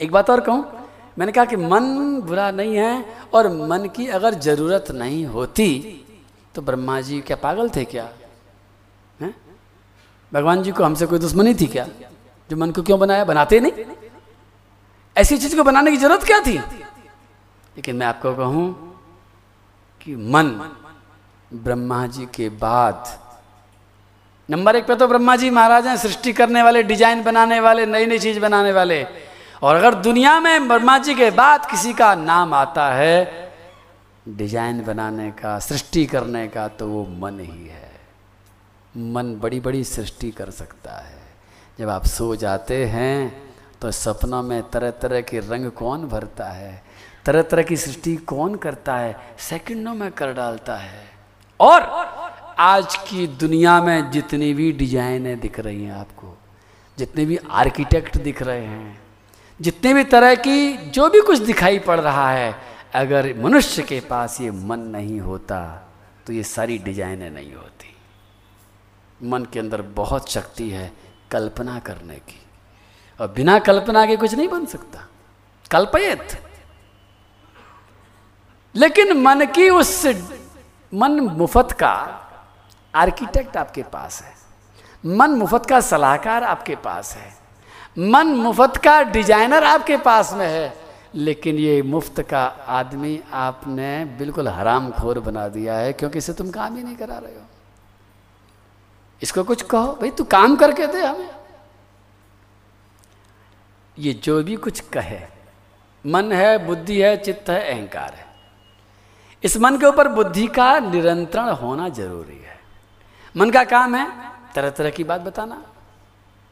एक बात और कहूँ? मैंने कहा कि मन बुरा नहीं है और मन की अगर ज़रूरत नहीं होती तो ब्रह्मा जी क्या पागल थे क्या? हैं? भगवान जी को हमसे कोई दुश्मनी थी क्या? जो मन को क्यों बनाया? बनाते नहीं? ऐसी चीज़ को बनाने की ज़रूरत क्या थी? लेकिन मैं आपको कहूँ कि मन ब्रह्मा जी के बाद, नंबर एक पे तो ब्रह्मा जी महाराज हैं, सृष्टि करने वाले, डिज़ाइन बनाने वाले नई नई चीज़ बनाने वाले। और अगर दुनिया में ब्रह्मा जी के बाद किसी का नाम आता है, डिज़ाइन बनाने का, सृष्टि करने का तो वो मन ही है। मन बड़ी बड़ी सृष्टि कर सकता है। जब आप सो जाते हैं तो सपनों में तरह तरह के रंग कौन भरता है? तरह तरह की सृष्टि कौन करता है? सेकंडों में कर डालता है। और आज की दुनिया में जितनी भी डिजाइनें दिख रही हैं आपको, जितने भी आर्किटेक्ट दिख रहे हैं जितने भी तरह की जो भी कुछ दिखाई पड़ रहा है, अगर मनुष्य के पास ये मन नहीं होता तो ये सारी डिजाइनें नहीं होती। मन के अंदर बहुत शक्ति है कल्पना करने की। और बिना कल्पना के कुछ नहीं बन सकता। कल्पयत। लेकिन मन की उस मन मुफत का आर्किटेक्ट आपके पास है। मन मुफत का सलाहकार आपके पास है। मन मुफ़्त का डिज़ाइनर आपके पास में है। लेकिन ये मुफ़्त का आदमी आपने बिल्कुल हराम खोर बना दिया है, क्योंकि इसे तुम काम ही नहीं करा रहे हो। इसको कुछ कहो, भाई, तू काम करके दे हमें। ये जो भी कुछ कहे, मन है, बुद्धि है, चित्त है, अहंकार है। इस मन के ऊपर बुद्धि का निरंतरण होना ज़रूरी है। मन का काम है तरह तरह की बात बताना।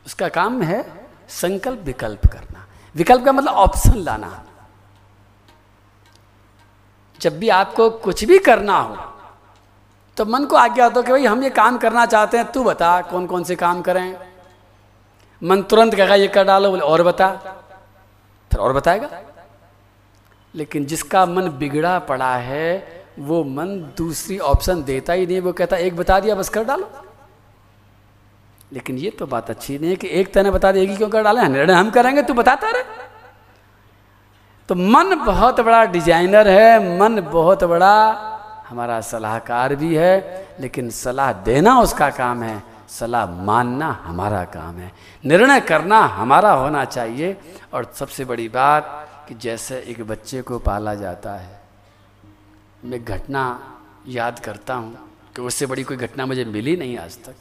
उसका काम है संकल्प विकल्प करना। विकल्प का मतलब ऑप्शन लाना। जब भी आपको कुछ भी करना हो तो मन को आज्ञा होता कि भाई हम ये काम करना चाहते हैं, तू बता कौन कौन से काम करें। मन तुरंत कहेगा, ये कर डालो, बोले, और बता। फिर और बताएगा। लेकिन जिसका मन बिगड़ा पड़ा है, वो मन दूसरी ऑप्शन देता ही नहीं, वो कहता, एक बता दिया, बस कर डालो। लेकिन ये तो बात अच्छी नहीं है कि एक तने बता देगी क्यों कर डाले? निर्णय हम करेंगे, तू बताता रहे। तो मन बहुत बड़ा डिज़ाइनर है, मन बहुत बड़ा हमारा सलाहकार भी है, लेकिन सलाह देना उसका काम है, सलाह मानना हमारा काम है। निर्णय करना हमारा होना चाहिए, और सबसे बड़ी बात कि जैसे एक बच्चे को पाला जाता है, मैं घटना याद करता हूँ कि उससे बड़ी कोई घटना मुझे मिली नहीं आज तक।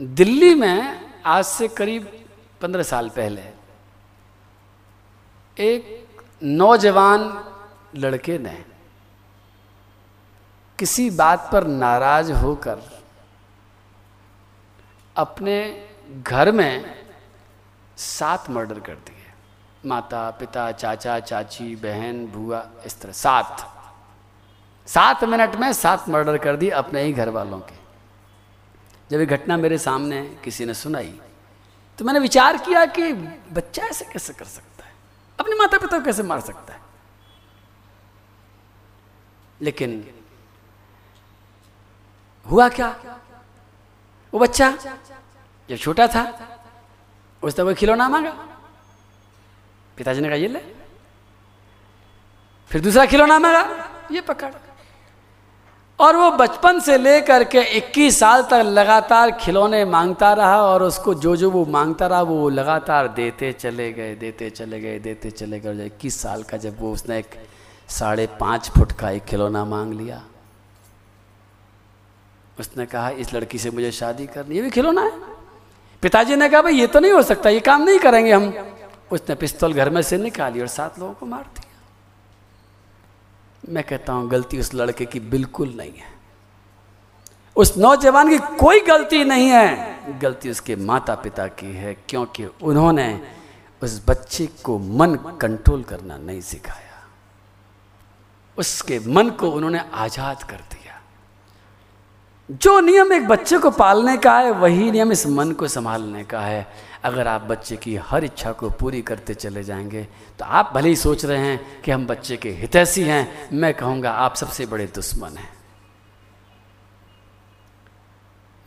दिल्ली में आज से करीब पंद्रह साल पहले एक नौजवान लड़के ने किसी बात पर नाराज़ होकर अपने घर में सात मर्डर कर दिए। माता, पिता, चाचा, चाची, बहन, बुआ, इस तरह सात। सात मिनट में सात मर्डर कर दिए अपने ही घर वालों के। जब ये घटना मेरे सामने किसी ने सुनाई तो मैंने विचार किया कि बच्चा ऐसे कैसे कर सकता है? अपने माता पिता को कैसे मार सकता है? लेकिन हुआ क्या? वो बच्चा जब छोटा था उसने वो खिलौना मांगा। पिताजी ने कहा, ये ले। फिर दूसरा खिलौना मांगा, ये पकड़। और वो बचपन से लेकर के 21 साल तक लगातार खिलौने माँगता रहा और उसको जो जो वो माँगता रहा, वो लगातार देते चले गए, देते चले गए, देते चले गए। इक्कीस साल का जब वो उसने एक साढ़े पाँच फुट का एक खिलौना मांग लिया, उसने कहा, इस लड़की से मुझे शादी करनी ये भी खिलौना है। पिताजी ने कहा, भाई, ये तो नहीं हो सकता, ये काम नहीं करेंगे हम। उसने पिस्तौल घर में से निकाली और सात लोगों को मार दिया। मैं कहता हूँ, गलती उस लड़के की बिल्कुल नहीं है। उस नौजवान की कोई गलती नहीं है। गलती उसके माता पिता की है, क्योंकि उन्होंने उस बच्चे को मन कंट्रोल करना नहीं सिखाया। उसके मन को उन्होंने आज़ाद कर दिया। जो नियम एक बच्चे को पालने का है, वही नियम इस मन को संभालने का है। अगर आप बच्चे की हर इच्छा को पूरी करते चले जाएँगे तो आप भले ही सोच रहे हैं कि हम बच्चे के हितैषी हैं, मैं कहूँगा आप सबसे बड़े दुश्मन हैं।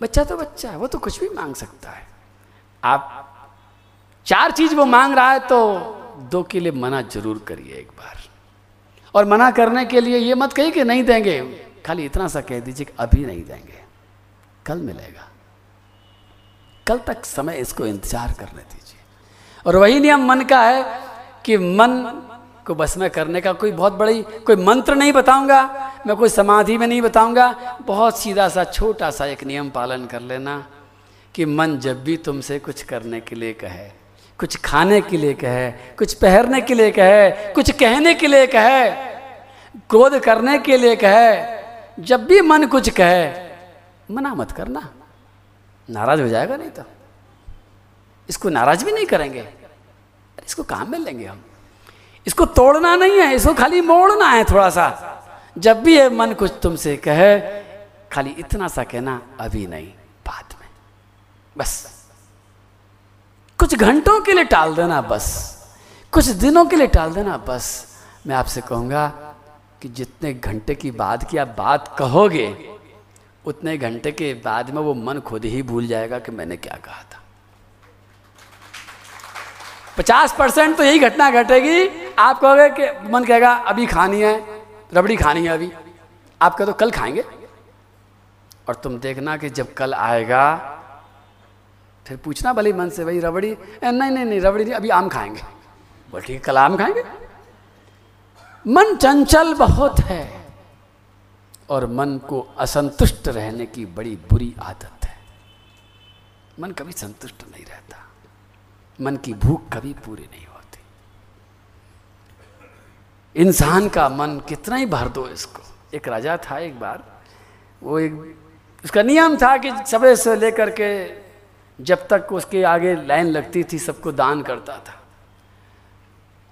बच्चा तो बच्चा है, वो तो कुछ भी मांग सकता है। आप चार चीज़ वो मांग रहा है तो दो के लिए मना ज़रूर करिए एक बार। और मना करने के लिए ये मत कहिए कि नहीं देंगे। खाली इतना सा कह दीजिए कि अभी नहीं देंगे, कल मिलेगा। कल तक समय इसको इंतज़ार करने दीजिए। और वही नियम मन का है कि मन को बस में करने का कोई बहुत बड़ी, कोई मंत्र नहीं बताऊँगा, मैं कोई समाधि में नहीं बताऊँगा, बहुत सीधा सा, छोटा सा एक नियम पालन कर लेना कि मन जब भी तुमसे कुछ करने के लिए कहे, कुछ खाने के लिए कहे, कुछ पहनने के लिए कहे, कुछ कहने के लिए कहे क्रोध करने के लिए कहे, जब भी मन कुछ कहे, मना मत करना। नाराज़ हो जाएगा नहीं तो। इसको नाराज़ भी नहीं करेंगे। इसको काम में लेंगे हम। इसको तोड़ना नहीं है, इसको खाली मोड़ना है थोड़ा सा जब भी ये मन कुछ तुमसे कहे, खाली इतना सा कहना अभी नहीं, बाद में। बस। कुछ घंटों के लिए टाल देना बस। कुछ दिनों के लिए टाल देना बस। मैं आपसे कहूँगा कि जितने घंटे की बाद की आप बात कहोगे उतने घंटे के बाद में वो मन खुद ही भूल जाएगा कि मैंने क्या कहा था। पचास परसेंट तो यही घटना घटेगी। आप कहोगे कि मन कहेगा अभी खानी है रबड़ी खानी है अभी। आप कह तो कल खाएँगे। और तुम देखना कि जब कल आएगा फिर पूछना भले मन से भाई रबड़ी "ए, नहीं नहीं नहीं रबड़ी नहीं अभी आम खाएँगे। बोल ठीक कल आम खाएँगे? मन चंचल बहुत है। और मन को असंतुष्ट रहने की बड़ी बुरी आदत है। मन कभी संतुष्ट नहीं रहता। मन की भूख कभी पूरी नहीं होती। इंसान का मन कितना ही भर दो इसको। एक राजा था एक बार, वो एक, उसका नियम था कि सबे से लेकर के जब तक उसके आगे लाइन लगती थी, सबको दान करता था।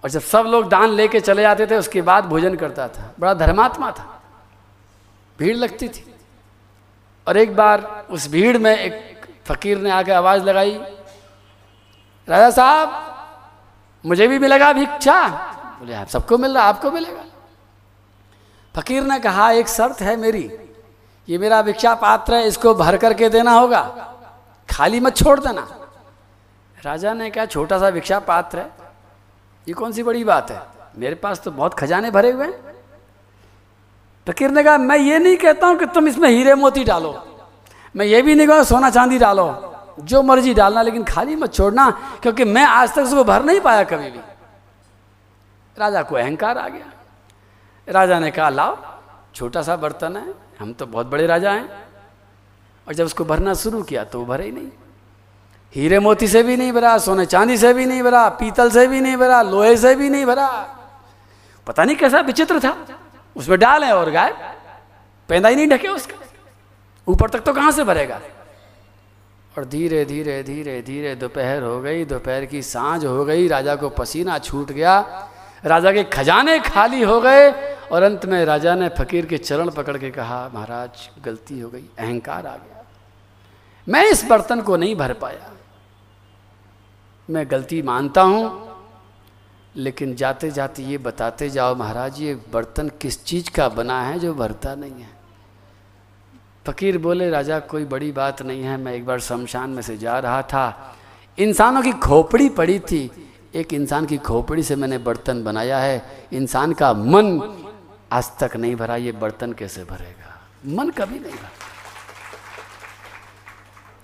और जब सब लोग दान लेके चले जाते थे, उसके बाद भोजन करता था। बड़ा धर्मात्मा था। भीड़ लगती थी। और एक बार उस भीड़ में एक फकीर ने आकर आवाज़ लगाई, राजा साहब, मुझे भी मिलेगा भिक्षा? बोले, आप सबको मिल रहा, आपको मिलेगा। फकीर ने कहा, एक शर्त है मेरी, ये मेरा भिक्षा पात्र है, इसको भर करके देना होगा, खाली मत छोड़ देना। राजा ने कहा, छोटा सा भिक्षा पात्र है, ये कौन सी बड़ी बात है? मेरे पास तो बहुत खजाने भरे हुए हैं। फकीर ने कहा, मैं ये नहीं कहता हूँ कि तुम इसमें हीरे मोती डालो। मैं ये भी नहीं कहूँगा सोना चांदी डालो। जो मर्ज़ी डालना, लेकिन खाली मत छोड़ना, क्योंकि मैं आज तक उसको भर नहीं पाया कभी भी। राजा को अहंकार आ गया। राजा ने कहा, लाओ, छोटा सा बर्तन है, हम तो बहुत बड़े राजा हैं। और जब उसको भरना शुरू किया तो वो भरे ही नहीं। हीरे मोती से भी नहीं भरा, सोने चांदी से भी नहीं भरा, पीतल से भी नहीं भरा, लोहे से भी नहीं भरा। पता नहीं कैसा विचित्र था। उसमें डाल और गाय पैदा ही नहीं ढके उसका। ऊपर तक तो कहाँ से भरेगा? और धीरे धीरे धीरे धीरे दोपहर हो गई, दोपहर की साँझ हो गई, राजा को पसीना छूट गया। राजा के खजाने खाली हो गए और अंत में राजा ने फकीर के चरण पकड़ के कहा, महाराज, गलती हो गई, अहंकार आ गया। मैं इस बर्तन को नहीं भर पाया। मैं गलती मानता हूँ लेकिन जाते जाते ये बताते जाओ, महाराज, ये बर्तन किस चीज़ का बना है जो भरता नहीं है? फकीर बोले, राजा, कोई बड़ी बात नहीं है, मैं एक बार शमशान में से जा रहा था। इंसानों की खोपड़ी पड़ी थी। एक इंसान की खोपड़ी से मैंने बर्तन बनाया है। इंसान का मन आज तक नहीं भरा, ये बर्तन कैसे भरेगा? मन कभी नहीं भरा।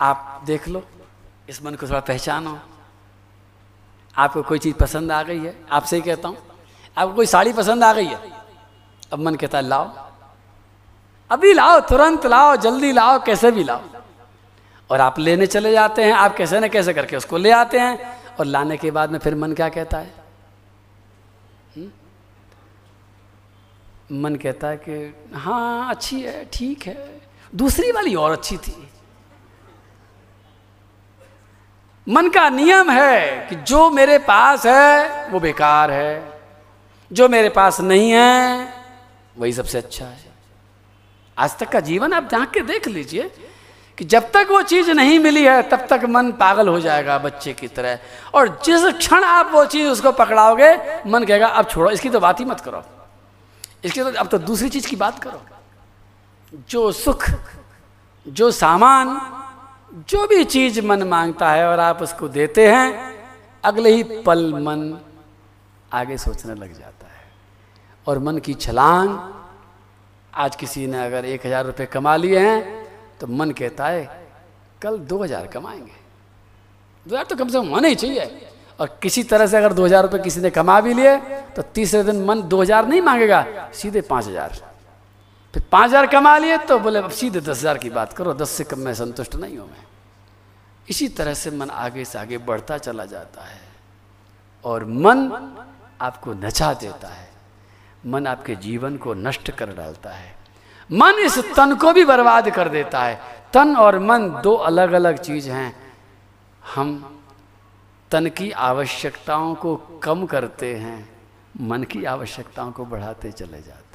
आप देख लो, इस मन को थोड़ा पहचानो। आपको कोई चीज़ पसंद आ गई है? आपसे ही कहता हूँ। आपको कोई साड़ी पसंद आ गई है? अब मन कहता है, लाओ। अभी लाओ, तुरंत लाओ, जल्दी लाओ, कैसे भी लाओ। और आप लेने चले जाते हैं, आप कैसे न कैसे करके उसको ले आते हैं और लाने के बाद में फिर मन क्या कहता है? हुँ? मन कहता है कि हाँ अच्छी है, ठीक है। दूसरी वाली और अच्छी थी। मन का नियम है कि जो मेरे पास है, वो बेकार है। जो मेरे पास नहीं है, वही सबसे अच्छा है। आज तक का जीवन आप झाँक के देख लीजिए कि जब तक वो चीज़ नहीं मिली है, तब तक मन पागल हो जाएगा बच्चे की तरह। और जिस क्षण आप वो चीज़ उसको पकड़ाओगे, मन कहेगा, अब छोड़ो, इसकी तो बात ही मत करो। इसकी तो अब तो दूसरी चीज़ की बात करो। जो सुख, जो सामान जो भी चीज़ मन माँगता है और आप उसको देते हैं, अगले ही पल मन आगे सोचने लग जाता है। और मन की छलांग, आज किसी ने अगर एक हज़ार रुपये कमा लिए हैं तो मन कहता है, कल दो हज़ार कमाएँगे। दो हज़ार तो कम से कम होना ही चाहिए। और किसी तरह से अगर दो हज़ार रुपये किसी ने कमा भी लिए तो तीसरे दिन मन दो हज़ार नहीं मांगेगा, सीधे पाँच हज़ार। फिर पाँच हज़ार कमा लिए तो बोले, अब सीधे दस हज़ार की बात करो, दस से कम मैं संतुष्ट नहीं हूँ मैं। इसी तरह से मन आगे से आगे बढ़ता चला जाता है और मन आपको नचा देता है। मन आपके जीवन को नष्ट कर डालता है। मन इस तन को भी बर्बाद कर देता है। तन और मन दो अलग अलग चीज़ हैं। हम तन की आवश्यकताओं को कम करते हैं, मन की आवश्यकताओं को बढ़ाते चले जाते